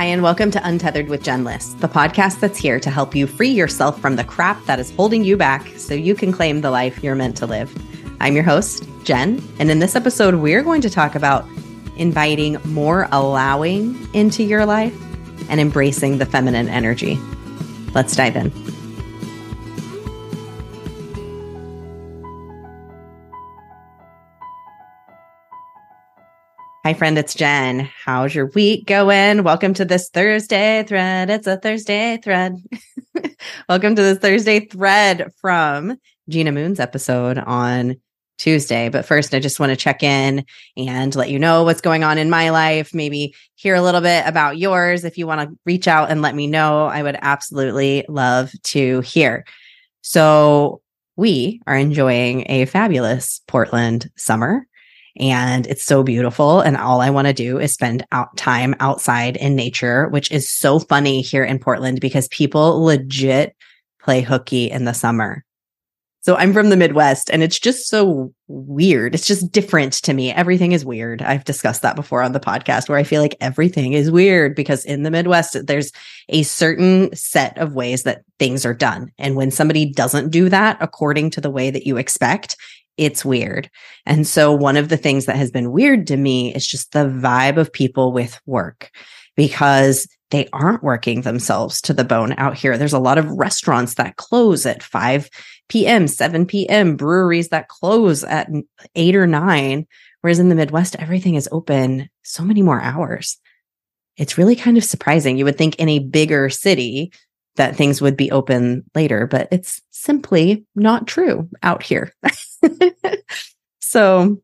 Hi, and welcome to Untethered with Jen Liss, the podcast that's here to help you free yourself from the crap that is holding you back so you can claim the life you're meant to live. I'm your host, Jen, and in this episode, we're going to talk about inviting more allowing into your life and embracing the feminine energy. Let's dive in. Hi, friend, it's Jen. How's your week going? Welcome to this Thursday thread. It's a Thursday thread. Welcome to this Thursday thread from Gina Moon's episode on Tuesday. But first, I just want to check in and let you know what's going on in my life, maybe hear a little bit about yours. If you want to reach out and let me know, I would absolutely love to hear. So, we are enjoying a fabulous Portland summer and it's so beautiful. And all I want to do is spend out time outside in nature, which is so funny here in Portland because people legit play hooky in the summer. So I'm from the Midwest and it's just so weird. It's just different to me. Everything is weird. I've discussed that before on the podcast where I feel like everything is weird because in the Midwest, there's a certain set of ways that things are done. And when somebody doesn't do that according to the way that you expect, it's weird. And so one of the things that has been weird to me is just the vibe of people with work because they aren't working themselves to the bone out here. There's a lot of restaurants that close at 5 p.m., 7 p.m., breweries that close at 8 or 9. Whereas in the Midwest, everything is open so many more hours. It's really kind of surprising. You would think in a bigger city, that things would be open later, but it's simply not true out here. so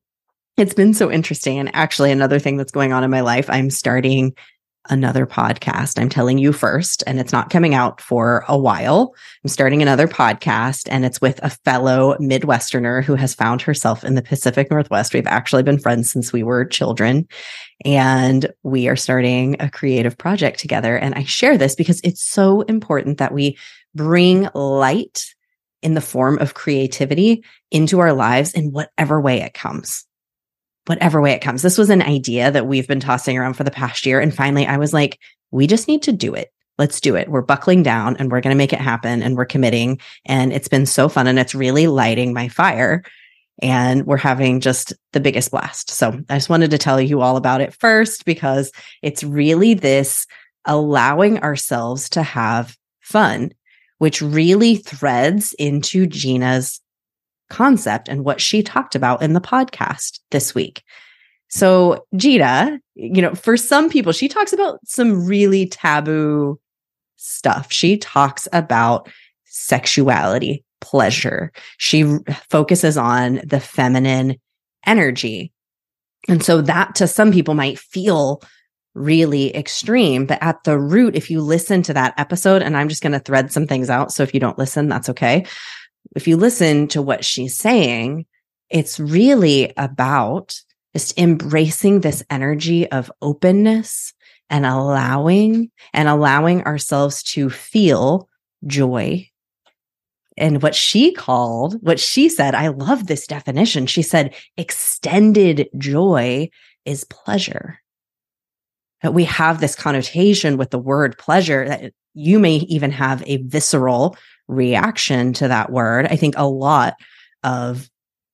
it's been so interesting. And actually, another thing that's going on in my life, I'm starting another podcast. I'm telling you first, and it's not coming out for a while. I'm starting another podcast, and it's with a fellow Midwesterner who has found herself in the Pacific Northwest. We've actually been friends since we were children, and we are starting a creative project together. And I share this because it's so important that we bring light in the form of creativity into our lives in whatever way it comes whatever way it comes. This was an idea that we've been tossing around for the past year. And finally, I was like, we just need to do it. Let's do it. We're buckling down and we're going to make it happen and we're committing. And it's been so fun and it's really lighting my fire. And we're having just the biggest blast. So I just wanted to tell you all about it first because it's really this allowing ourselves to have fun, which really threads into Gina's concept and what she talked about in the podcast this week. So, Gina, you know, for some people, she talks about some really taboo stuff. She talks about sexuality, pleasure. She focuses on the feminine energy. And so that to some people might feel really extreme. But at the root, if you listen to that episode, and I'm just going to thread some things out. So if you don't listen, that's okay if you listen to what she's saying, it's really about just embracing this energy of openness and allowing and allowing ourselves to feel joy. And what she called, what she said, I love this definition. She said, extended joy is pleasure. That we have this connotation with the word pleasure that you may even have a visceral reaction to that word. I think a lot of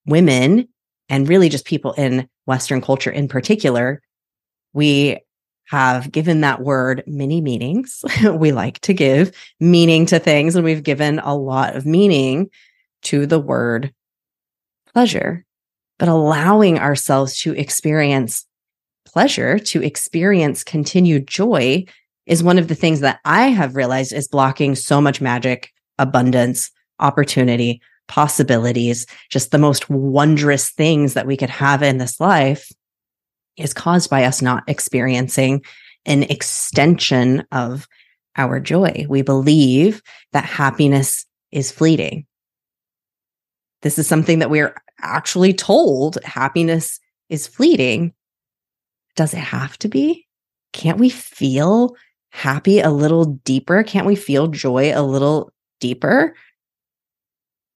women and really just people in Western culture in particular, we have given that word many meanings. we like to give meaning to things, and we've given a lot of meaning to the word pleasure. But allowing ourselves to experience pleasure, to experience continued joy, is one of the things that I have realized is blocking so much magic abundance, opportunity, possibilities, just the most wondrous things that we could have in this life is caused by us not experiencing an extension of our joy. We believe that happiness is fleeting. This is something that we're actually told happiness is fleeting. Does it have to be? Can't we feel happy a little deeper? Can't we feel joy a little deeper.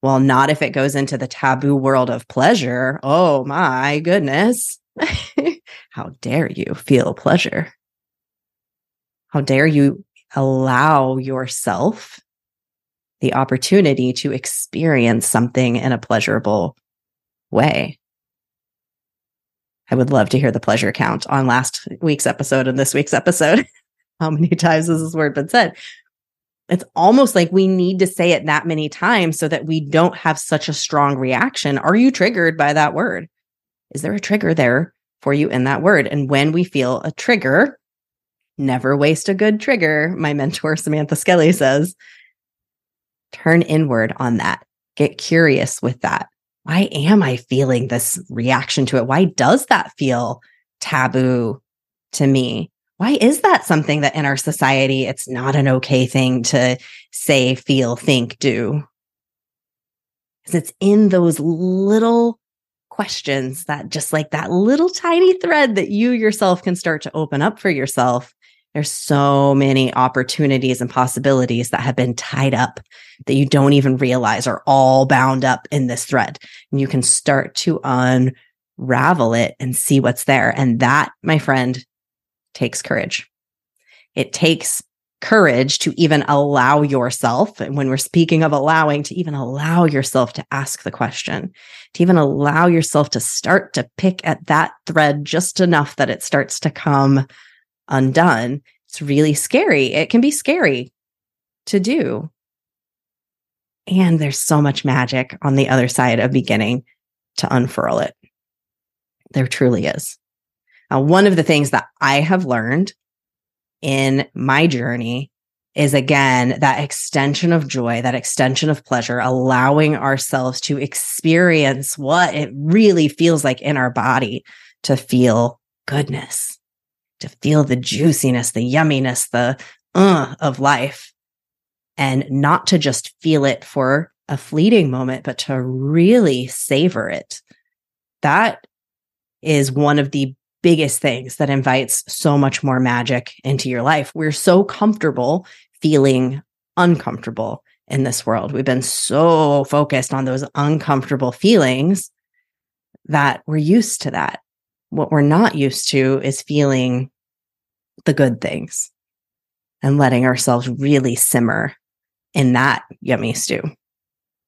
Well, not if it goes into the taboo world of pleasure. Oh my goodness. How dare you feel pleasure? How dare you allow yourself the opportunity to experience something in a pleasurable way? I would love to hear the pleasure count on last week's episode and this week's episode. How many times has this word been said? It's almost like we need to say it that many times so that we don't have such a strong reaction. Are you triggered by that word? Is there a trigger there for you in that word? And when we feel a trigger, never waste a good trigger. My mentor, Samantha Skelly says, turn inward on that. Get curious with that why am I feeling this reaction to it? Why does that feel taboo to me? Why is that something that in our society, it's not an okay thing to say, feel, think, do? Because it's in those little questions that just like that little tiny thread that you yourself can start to open up for yourself there's so many opportunities and possibilities that have been tied up that you don't even realize are all bound up in this thread. And you can start to unravel it and see what's there. And that, my friend, takes courage. It takes courage to even allow yourself, and when we're speaking of allowing, to even allow yourself to ask the question, to even allow yourself to start to pick at that thread just enough that it starts to come undone, it's really scary. It can be scary to do. And there's so much magic on the other side of beginning to unfurl it. There truly is. Now, one of the things that I have learned in my journey is again that extension of joy, that extension of pleasure, allowing ourselves to experience what it really feels like in our body to feel goodness to feel the juiciness, the yumminess, the uh of life and not to just feel it for a fleeting moment, but to really savor it. That is one of the biggest things that invites so much more magic into your life. We're so comfortable feeling uncomfortable in this world. We've been so focused on those uncomfortable feelings that we're used to that. What we're not used to is feeling the good things and letting ourselves really simmer in that yummy stew.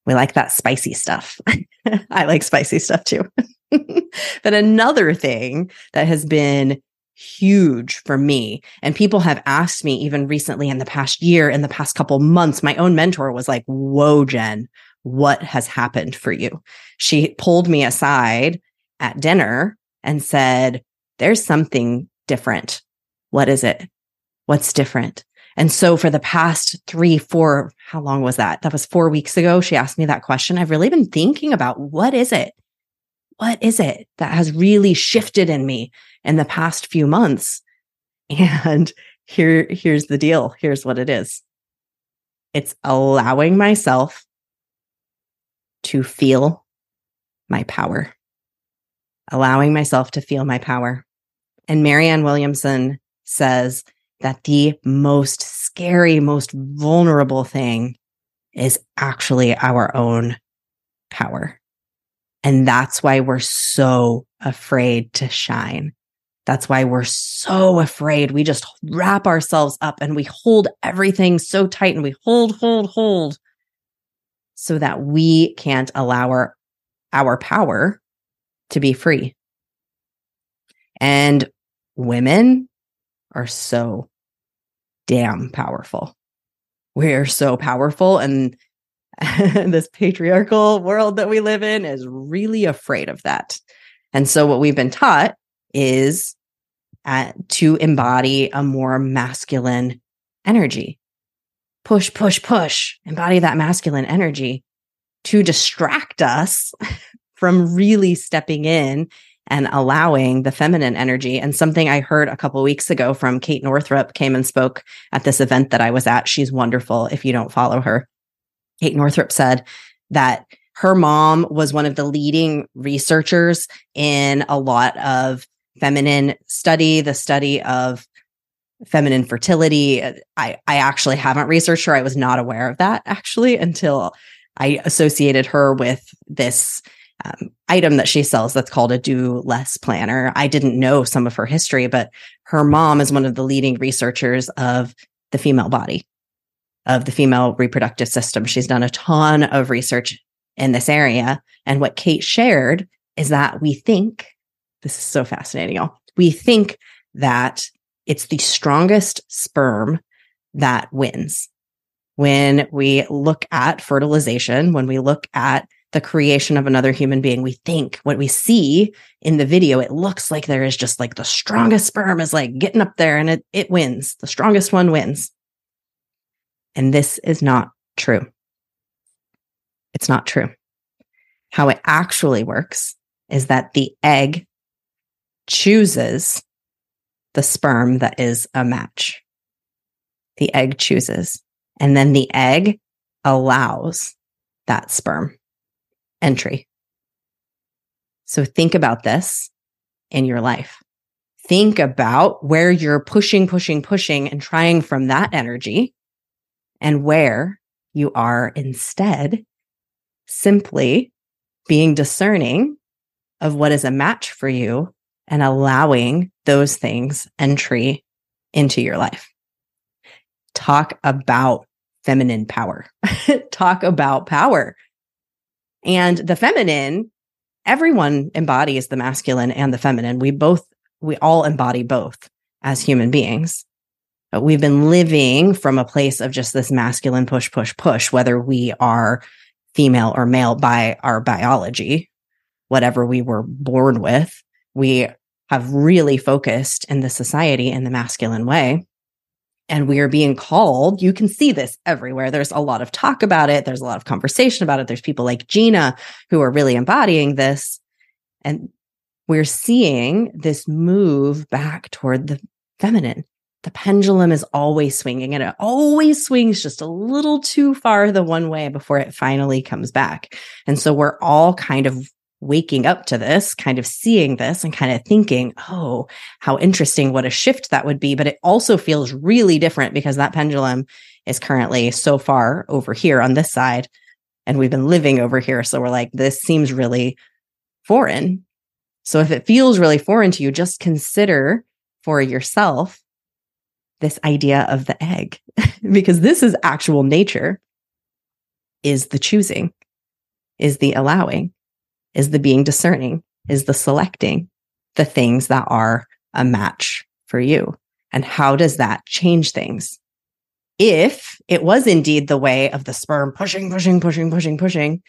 We like that spicy stuff. I like spicy stuff too. but another thing that has been huge for me, and people have asked me even recently in the past year, in the past couple months, my own mentor was like, Whoa, Jen, what has happened for you? She pulled me aside at dinner and said, There's something different what is it? What's different? And so for the past three, four, how long was that? That was four weeks ago. She asked me that question. I've really been thinking about what is it? What is it that has really shifted in me in the past few months? And here, here's the deal. Here's what it is. It's allowing myself to feel my power, allowing myself to feel my power. And Marianne Williamson says that the most scary, most vulnerable thing is actually our own power. And that's why we're so afraid to shine. That's why we're so afraid. We just wrap ourselves up and we hold everything so tight and we hold, hold, hold so that we can't allow our, our power to be free. And women are so damn powerful. We're so powerful. And this patriarchal world that we live in is really afraid of that. And so, what we've been taught is uh, to embody a more masculine energy. Push, push, push, embody that masculine energy to distract us from really stepping in and allowing the feminine energy. And something I heard a couple weeks ago from Kate Northrup came and spoke at this event that I was at. She's wonderful if you don't follow her. Kate Northrup said that her mom was one of the leading researchers in a lot of feminine study, the study of feminine fertility. I, I actually haven't researched her. I was not aware of that actually until I associated her with this um, item that she sells that's called a do less planner. I didn't know some of her history, but her mom is one of the leading researchers of the female body, of the female reproductive system. She's done a ton of research in this area. And what Kate shared is that we think this is so fascinating, y'all. We think that it's the strongest sperm that wins. When we look at fertilization, when we look at the creation of another human being, we think what we see in the video, it looks like there is just like the strongest sperm is like getting up there and it, it wins. The strongest one wins. And this is not true. It's not true. How it actually works is that the egg chooses the sperm that is a match. The egg chooses. And then the egg allows that sperm entry. So think about this in your life. Think about where you're pushing, pushing, pushing and trying from that energy and where you are instead simply being discerning of what is a match for you and allowing those things entry into your life. Talk about feminine power. Talk about power. And the feminine, everyone embodies the masculine and the feminine. We both, we all embody both as human beings. But we've been living from a place of just this masculine push, push, push, whether we are female or male by our biology, whatever we were born with. We have really focused in the society in the masculine way and we are being called. You can see this everywhere. There's a lot of talk about it. There's a lot of conversation about it. There's people like Gina who are really embodying this. And we're seeing this move back toward the feminine. The pendulum is always swinging and it always swings just a little too far the one way before it finally comes back. And so we're all kind of waking up to this, kind of seeing this and kind of thinking, oh, how interesting, what a shift that would be. But it also feels really different because that pendulum is currently so far over here on this side. And we've been living over here. So we're like, this seems really foreign. So if it feels really foreign to you, just consider for yourself this idea of the egg, because this is actual nature, is the choosing, is the allowing is the being discerning, is the selecting the things that are a match for you. And how does that change things? If it was indeed the way of the sperm pushing, pushing, pushing, pushing, pushing,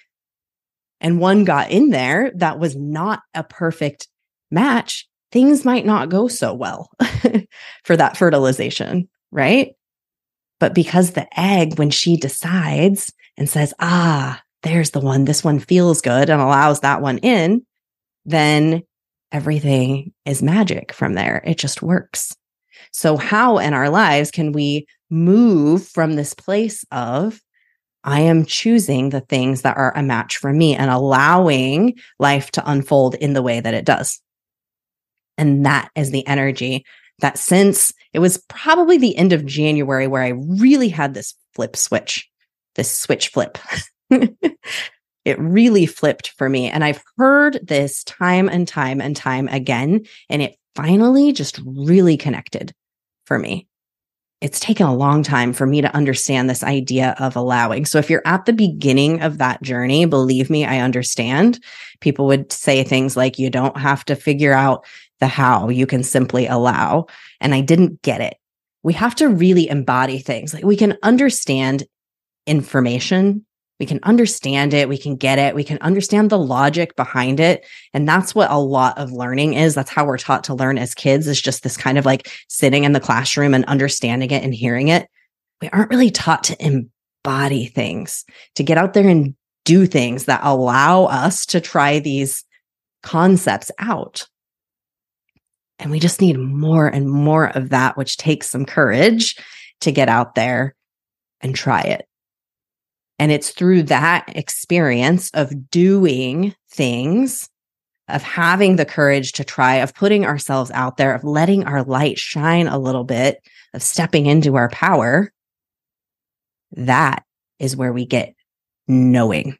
and one got in there that was not a perfect match, things might not go so well for that fertilization, right? But because the egg, when she decides and says, ah, there's the one, this one feels good and allows that one in, then everything is magic from there. It just works. So, how in our lives can we move from this place of, I am choosing the things that are a match for me and allowing life to unfold in the way that it does? And that is the energy that since it was probably the end of January where I really had this flip switch, this switch flip it really flipped for me. And I've heard this time and time and time again. And it finally just really connected for me. It's taken a long time for me to understand this idea of allowing. So if you're at the beginning of that journey, believe me, I understand. People would say things like, you don't have to figure out the how, you can simply allow. And I didn't get it. We have to really embody things. Like we can understand information we can understand it. We can get it. We can understand the logic behind it. And that's what a lot of learning is. That's how we're taught to learn as kids is just this kind of like sitting in the classroom and understanding it and hearing it. We aren't really taught to embody things, to get out there and do things that allow us to try these concepts out. And we just need more and more of that, which takes some courage to get out there and try it. And it's through that experience of doing things, of having the courage to try, of putting ourselves out there, of letting our light shine a little bit, of stepping into our power. That is where we get knowing.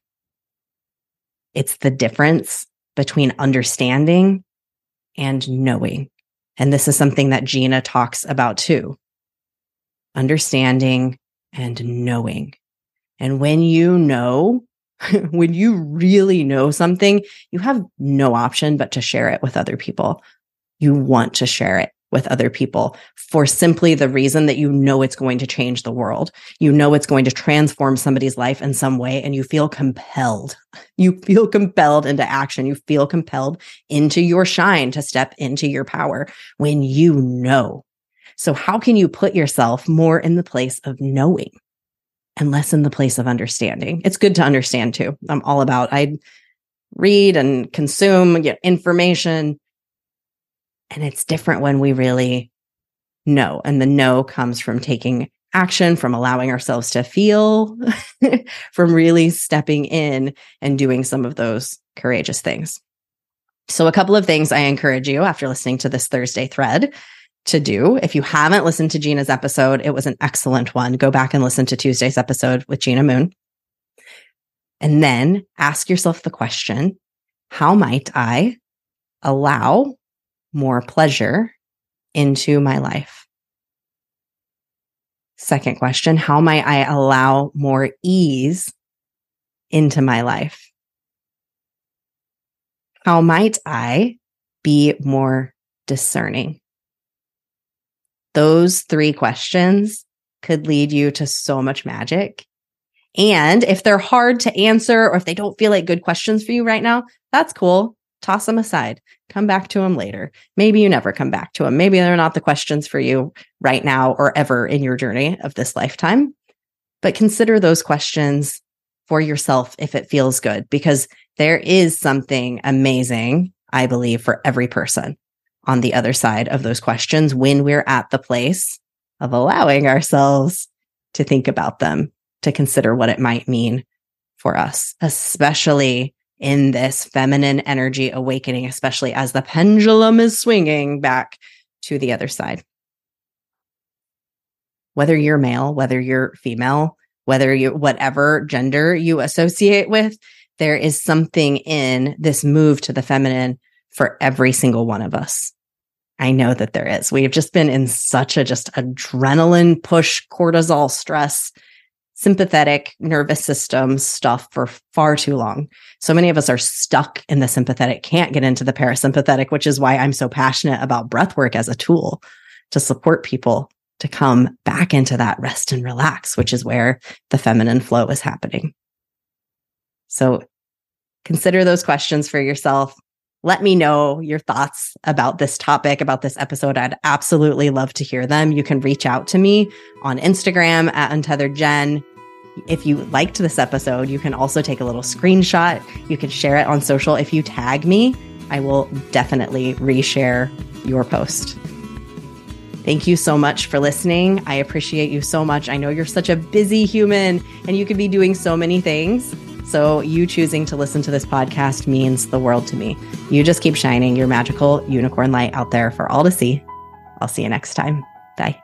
It's the difference between understanding and knowing. And this is something that Gina talks about too understanding and knowing. And when you know, when you really know something, you have no option but to share it with other people. You want to share it with other people for simply the reason that you know it's going to change the world. You know it's going to transform somebody's life in some way and you feel compelled. You feel compelled into action. You feel compelled into your shine to step into your power when you know. So how can you put yourself more in the place of knowing and less in the place of understanding? It's good to understand too. I'm all about I read and consume information and it's different when we really know. And the know comes from taking action, from allowing ourselves to feel, from really stepping in and doing some of those courageous things. So, a couple of things I encourage you after listening to this Thursday thread to do. If you haven't listened to Gina's episode, it was an excellent one. Go back and listen to Tuesday's episode with Gina Moon. And then ask yourself the question how might I allow more pleasure into my life? Second question How might I allow more ease into my life? How might I be more discerning? Those three questions could lead you to so much magic. And if they're hard to answer or if they don't feel like good questions for you right now, that's cool toss them aside, come back to them later. Maybe you never come back to them. Maybe they're not the questions for you right now or ever in your journey of this lifetime. But consider those questions for yourself if it feels good, because there is something amazing, I believe, for every person on the other side of those questions when we're at the place of allowing ourselves to think about them, to consider what it might mean for us, especially in this feminine energy awakening, especially as the pendulum is swinging back to the other side. Whether you're male, whether you're female, whether you, whatever gender you associate with, there is something in this move to the feminine for every single one of us. I know that there is. We've just been in such a just adrenaline push, cortisol stress sympathetic nervous system stuff for far too long. So many of us are stuck in the sympathetic, can't get into the parasympathetic, which is why I'm so passionate about breath work as a tool to support people to come back into that rest and relax, which is where the feminine flow is happening. So consider those questions for yourself. Let me know your thoughts about this topic, about this episode. I'd absolutely love to hear them. You can reach out to me on Instagram at Untethered Jen. If you liked this episode, you can also take a little screenshot. You can share it on social. If you tag me, I will definitely reshare your post. Thank you so much for listening. I appreciate you so much. I know you're such a busy human and you could be doing so many things. So, you choosing to listen to this podcast means the world to me. You just keep shining your magical unicorn light out there for all to see. I'll see you next time. Bye.